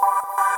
Bye.